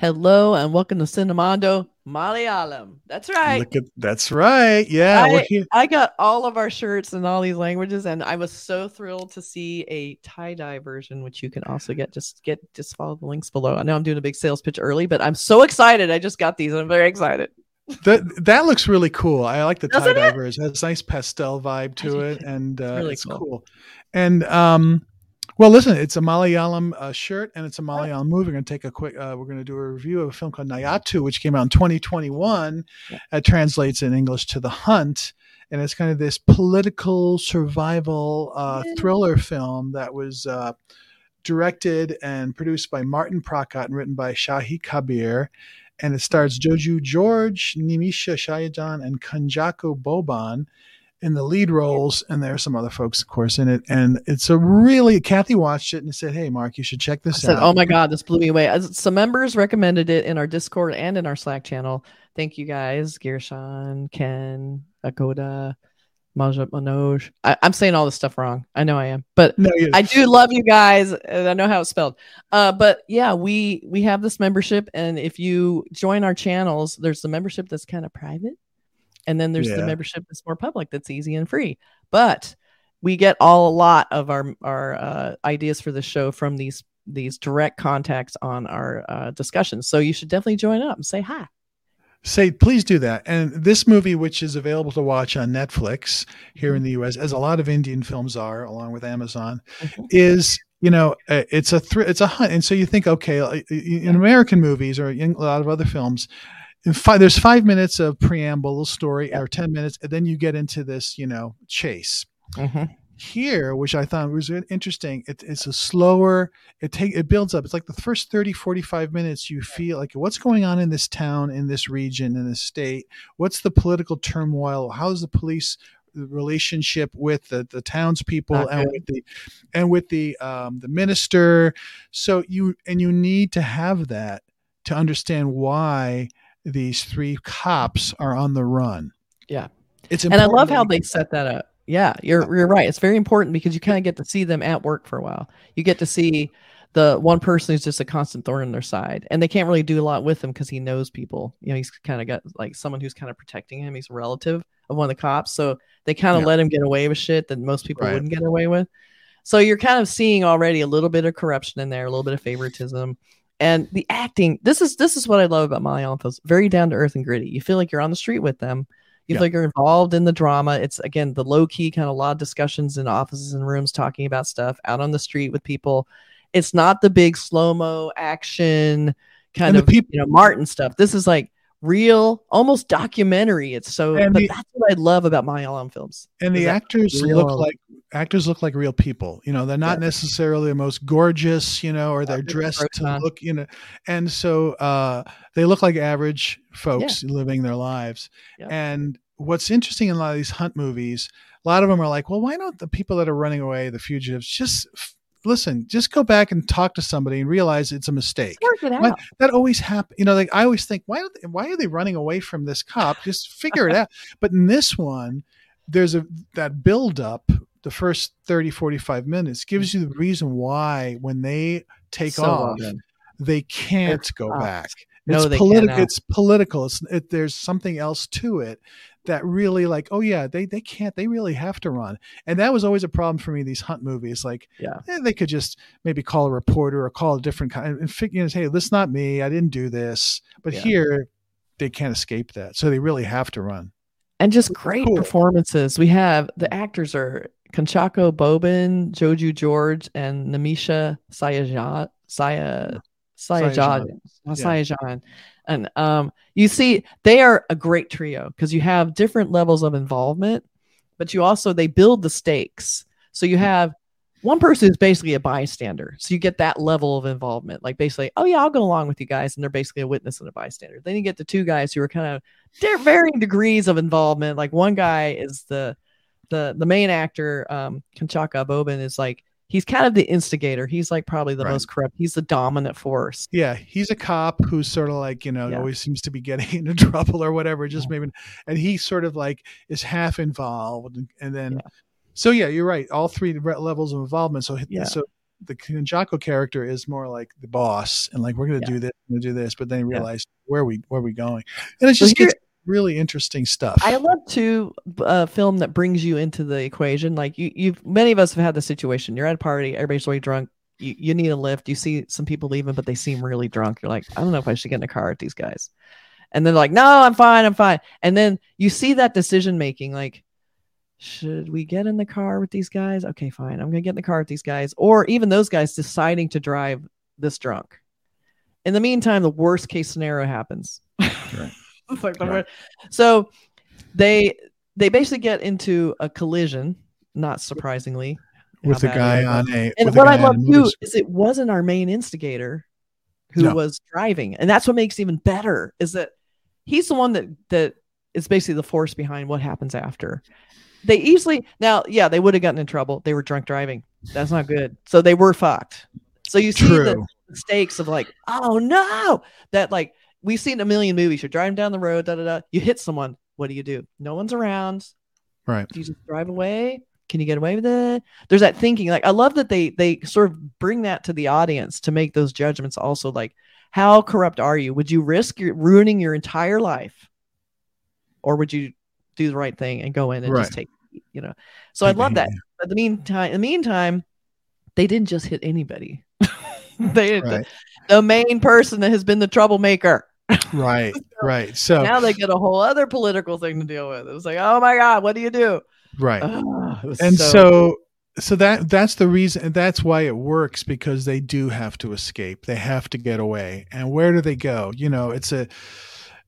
Hello and welcome to Cinemondo Malayalam. That's right. Look at that's right. Yeah, I. I got all of our shirts in all these languages, and I was so thrilled to see a tie dye version, which you can also get. Just get just follow the links below. I know I'm doing a big sales pitch early, but I'm so excited. I just got these. I'm very excited. That that looks really cool. I like the tie dye it? version. It has a nice pastel vibe to it, and uh, really it's cool. cool. And um, well, listen, it's a Malayalam uh, shirt and it's a Malayalam movie. We're going to take a quick. Uh, we're going to do a review of a film called Nayattu, which came out in 2021. Yeah. It translates in English to The Hunt, and it's kind of this political survival uh, Yeah. thriller film that was. Uh, Directed and produced by Martin Prakkat and written by Shahi Kabir, and it stars Joju George, Nimisha Sajayan, and Kunchacko Boban in the lead roles, and there are some other folks, of course, in it. And it's a really Kathy watched it and said, "Hey, Mark, you should check I this said, out." "Oh my god, this blew me away." Some members recommended it in our Discord and in our Slack channel. Thank you guys, Gearshan, Ken, Akoda, Majat Manoj. I, I'm saying all this stuff wrong. I know I am, but no, I do love you guys, and I know how it's spelled. Uh, but yeah, we we have this membership, and if you join our channels, there's the membership that's kind of private, and then there's the membership that's more public, that's easy and free. But we get all a lot of our our uh, ideas for the show from these these direct contacts on our uh, discussions. So you should definitely join up and say hi. say please do that. And this movie, which is available to watch on Netflix here in the U.S., as a lot of Indian films are, along with Amazon, Mhm. is you know it's a thr- it's a hunt and so you think okay in american movies or in a lot of other films five, there's five minutes of preamble little story or 10 minutes and then you get into this you know chase. Mhm. here which i thought was interesting it, it's a slower it take it builds up. It's like the first 30 45 minutes you feel like what's going on in this town in this region in this state? What's the political turmoil? How's the police relationship with the, the townspeople Not and with the and with the um, the minister? So you and you need to have that to understand why these three cops are on the run Yeah. it's and I love how they set that up. Yeah, you're you're right. It's very important because you kind of get to see them at work for a while. You get to see the one person who's just a constant thorn in their side, and they can't really do a lot with him because he knows people. You know, he's kind of got like someone who's kind of protecting him. He's a relative of one of the cops, so they kind of Yeah. let him get away with shit that most people Right. wouldn't get away with. So you're kind of seeing already a little bit of corruption in there, a little bit of favoritism. And the acting, this is this is what I love about Malayalam films. Very down to earth and gritty. You feel like you're on the street with them. You Yeah. feel like you're involved in the drama. It's again the low key kind of lot of discussions in offices and rooms talking about stuff out on the street with people. It's not the big slow mo action kind of peop- you know Martin stuff. This is like real, almost documentary. It's so, the- that's what I love about my Malayalam films. and the actors look like actors look like real people you know they're not Yeah. necessarily the most gorgeous you know or they're different dressed to on. look you know and so uh they look like average folks living their lives Yeah. and what's interesting in a lot of these hunt movies a lot of them are like well why don't the people that are running away the fugitives just f- listen just go back and talk to somebody and realize it's a mistake Work it Why- out. that always happens. You know, like I always think, why, are they, why are they running away from this cop? Just figure it out. But in this one, there's a that build up the first 30, 45 minutes gives mm. you the reason why when they take So off, they can't They're go back. No, It's they political. It's political. It's it, there's something else to it that really like, oh yeah, they they can't. They really have to run. And that was always a problem for me. These hunt movies, like Yeah. eh, they could just maybe call a reporter or call a different kind and figure, you know, hey, this is not me. I didn't do this. But Yeah. here, they can't escape that. So they really have to run. and just great Cool. performances. We have the actors are Kunchacko Boban, Joju George, and Namisha Sayajan. Saya Sayajan. Yeah. Sayajan. And um, you see, they are a great trio because you have different levels of involvement, but you also they build the stakes. So you have one person is basically a bystander. So you get that level of involvement. Like basically, oh yeah, I'll go along with you guys, and they're basically a witness and a bystander. Then you get the two guys who are kind of they're varying degrees of involvement. Like one guy is the the the main actor, um, Kunchacko Boban, is like he's kind of the instigator. He's like probably the Right. most corrupt. He's the dominant force. Yeah, he's a cop who's sort of like you know Yeah. always seems to be getting into trouble or whatever. Just maybe, and he sort of like is half involved, and then Yeah. so yeah, you're right. All three levels of involvement. So Yeah. so the Kunchacko character is more like the boss and like we're going to Yeah. do this, we're to do this, but then Yeah. realize where we where are we going, and it's just here- gets really interesting stuff. I love to uh, film that brings you into the equation. Like you, you've many of us have had the situation. You're at a party, everybody's really drunk. You, you need a lift. You see some people leaving, but they seem really drunk. You're like, I don't know if I should get in a car with these guys. And they're like, No, I'm fine, I'm fine. And then you see that decision making, like, should we get in the car with these guys? Okay, fine. I'm gonna get in the car with these guys, or even those guys deciding to drive this drunk. In the meantime, the worst case scenario happens. Right. It's like the Right. So they they basically get into a collision, not surprisingly. with a guy on a And what I love too is it wasn't our main instigator who No. was driving, and that's what makes it even better. Is that he's the one that that is basically the force behind what happens after. They easily now, yeah, they would have gotten in trouble. They were drunk driving. That's not good. So they were fucked. So you see the stakes of like, oh no, that like we've seen a million movies. You're driving down the road, da da da. You hit someone. What do you do? No one's around. Right. Do you just drive away? Can you get away with it? There's that thinking. Like I love that they they sort of bring that to the audience to make those judgments. Also, like how corrupt are you? Would you risk your, ruining your entire life, or would you do the right thing and go in and just Right. take? You know. So I love that. But the meantime, in the meantime, they didn't just hit anybody. they Right. the main person that has been the troublemaker. Right. Right. So Now they get a whole other political thing to deal with. It was like, oh my god, what do you do? right. And so so that that's the reason that's why it works because they do have to escape they have to get away and where do they go you know it's a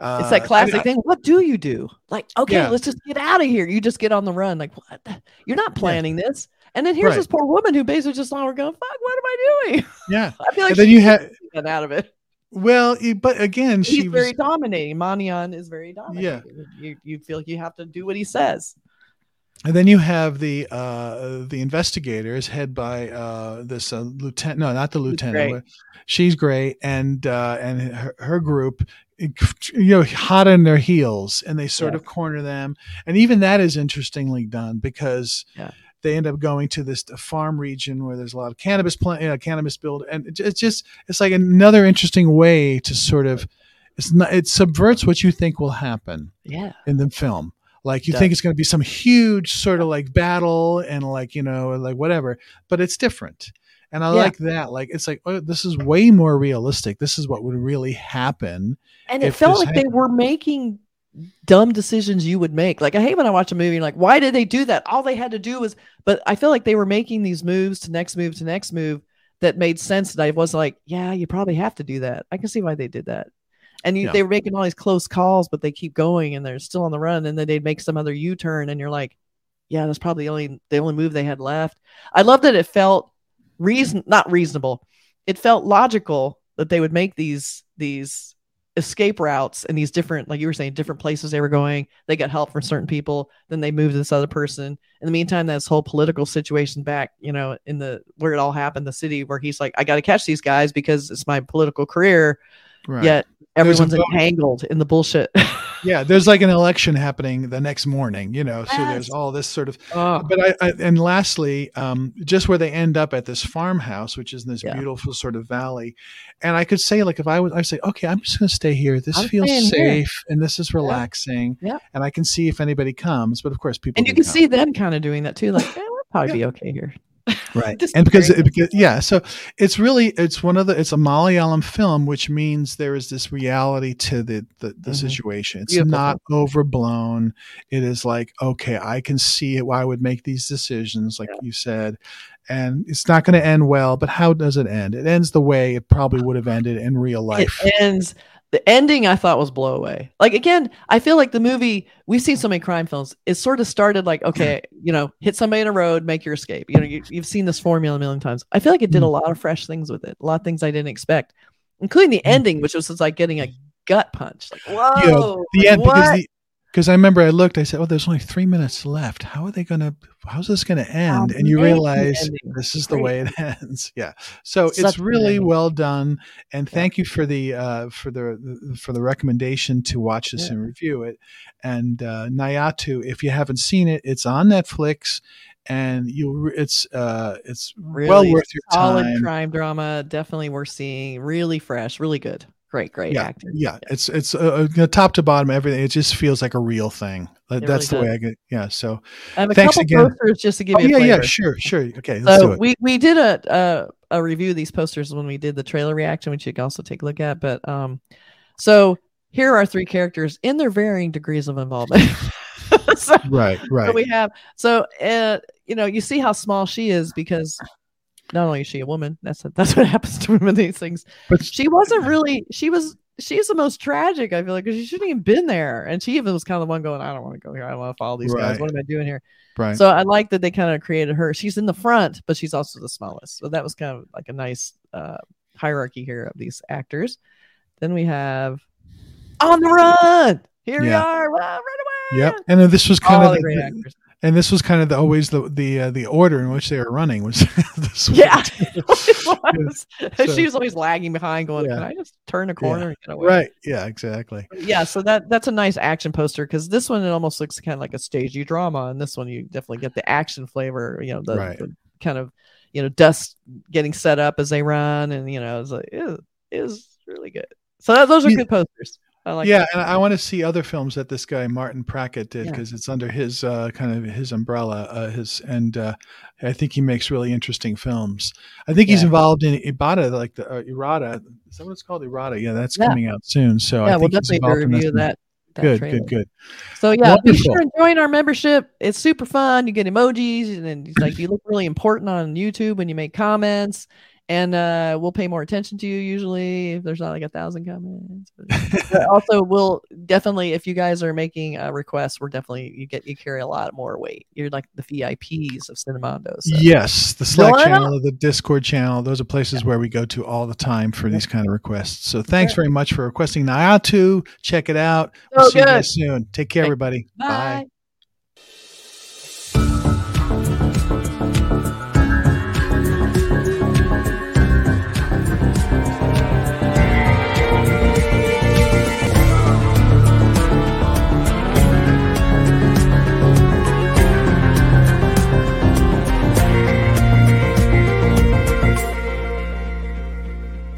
uh, it's that classic I- I- thing. What do you do? Like, okay, Yeah. let's just get out of here. You just get on the run. Like, what? You're not planning this. And then here's Right. this poor woman who basically just saw her going, "Fuck, what am I doing?" yeah I feel like and then you have out of it. Well but again she's she was very dominating. Maniyan is very dominating. Yeah, You you feel like you have to do what he says. and then you have the uh the investigators head by uh this uh, lieutenant no not the lieutenant great. she's great and uh and her, her group you know hot on their heels and they sort Yeah. of corner them and even that is interestingly done because Yeah. They end up going to this farm region where there's a lot of cannabis plant cannabis build and it's just it's like another interesting way to sort of it's not it subverts what you think will happen Yeah. in the film. Like you Does. think it's going to be some huge sort of like battle and like you know like whatever, but it's different. And I Yeah. like that. Like it's like oh, this is way more realistic. This is what would really happen. And it felt like they were making dumb decisions you would make. Like I hate when I watch a movie and like, why did they do that? All they had to do was but I feel like they were making these moves to next move to next move that made sense that I was like, yeah, you probably have to do that. I can see why they did that. And you, Yeah. they were making all these close calls, but they keep going and they're still on the run. And then they'd make some other U turn, and you're like, yeah, that's probably the only the only move they had left. I love that it felt reason not reasonable. It felt logical that they would make these these escape routes and these different, like you were saying, different places they were going. They got help from certain people, then they moved to this other person. In the meantime, this whole political situation back, you know, in the where it all happened, the city where he's like, I got to catch these guys because it's my political career. Right. Yet everyone's entangled in the bullshit. Yeah. There's like an election happening the next morning. You know, so there's all this sort of. oh, But I, I and lastly, um, just where they end up at this farmhouse, which is in this Yeah. beautiful sort of valley, and I could say like if I was, I say, okay, I'm just going to stay here. This I'm feels staying here. safe and this is relaxing. Yeah. And I can see if anybody comes, but of course people. and you can come. see them kind of doing that too. Like, eh, we'll probably be okay here. Right. And because, very- because yeah so it's really it's one of the it's a malayalam film which means there is this reality to the the, the Mhm. situation. It's Beautiful. not overblown. It is like okay i can see why i would make these decisions like you said and it's not going to end well but how does it end? It ends the way it probably would have ended in real life. It ends. The ending I thought was blow away. Like again, I feel like the movie we've seen so many crime films. It sort of started like okay, you know, hit somebody in a road, make your escape. You know, you, you've seen this formula a million times. I feel like it did a Mm. lot of fresh things with it. A lot of things I didn't expect, including the Mm. ending, which was just like getting a gut punch. Like whoa, know, the like, end because the because I remember I looked, I said, "Oh, there's only three minutes left. How are they going to? How's this going to end?" And you realize this is the way it ends. Yeah. So Such it's really well done, and Yeah. thank you for the uh, for the for the recommendation to watch this Yeah. and review it. And uh, Nayattu, if you haven't seen it, it's on Netflix, and you it's uh it's Really well worth your solid time. crime drama. Definitely worth seeing. Really fresh. Really good. Great, great Yeah, acting. yeah, it's it's uh, uh, top to bottom everything. It just feels like a real thing. Uh, It That's really the way I get. Yeah. So I have a Thanks couple again. posters just to give oh you a yeah, yeah, sure, sure. Okay, let's do So it. we we did a, a a review of these posters when we did the trailer reaction, which you can also take a look at. But um, so here are three characters in their varying degrees of involvement. so, right, so right. we have so uh, you know you see how small she is because not only is she a woman, that's that's what happens to women in these things. But She wasn't really. She was. She's the most tragic. I feel like 'cause she shouldn't even been there, and she even was kind of the one going, "I don't want to go here. I don't want to follow these guys. What am I doing here?" right. So I like that they kind of created her. She's in the front, but she's also the smallest. So that was kind of like a nice uh, hierarchy here of these actors. Then we have on the run. Here we are. Wow, run away. Yep. And then this was kind All of the great the, actors. And this was kind of the always the the uh, the order in which they were running was this. Yeah. Was. So- she was always lagging behind, going, Yeah. "Can I just turn a corner and get away?" Right. Yeah. Exactly. Yeah. So that that's a nice action poster because this one it almost looks kind of like a stagey drama, and this one you definitely get the action flavor. You know, the, Right. the kind of you know dust getting set up as they run, and you know it's like it is really good. So that, those are Yeah. good posters. I like. yeah, and I want to see other films that this guy Martin Prakkat did Yeah. because it's under his uh, kind of his umbrella. Uh, his and uh, I think he makes really interesting films. I think he's involved in Ibata, like the uh, Irada. Is that what it's called? Irada. Yeah, that's Yeah. coming out soon. So yeah, I we'll think he's definitely review that. that Good, trailer. good, good. So yeah, be Wonderful. sure and join our membership. It's super fun. You get emojis, and then it's like you look really important on YouTube when you make comments. And uh, we'll pay more attention to you usually if there's not like a thousand comments. But also, we'll definitely if you guys are making uh, requests, we're definitely you get you carry a lot more weight. You're like the VIPs of Cinemondo. So. Yes, the Slack Join channel, the Discord channel, those are places where we go to all the time for these kind of requests. So thanks very much for requesting Nayattu. Check it out. So We'll see you guys soon. Take care, Thank- everybody. Bye.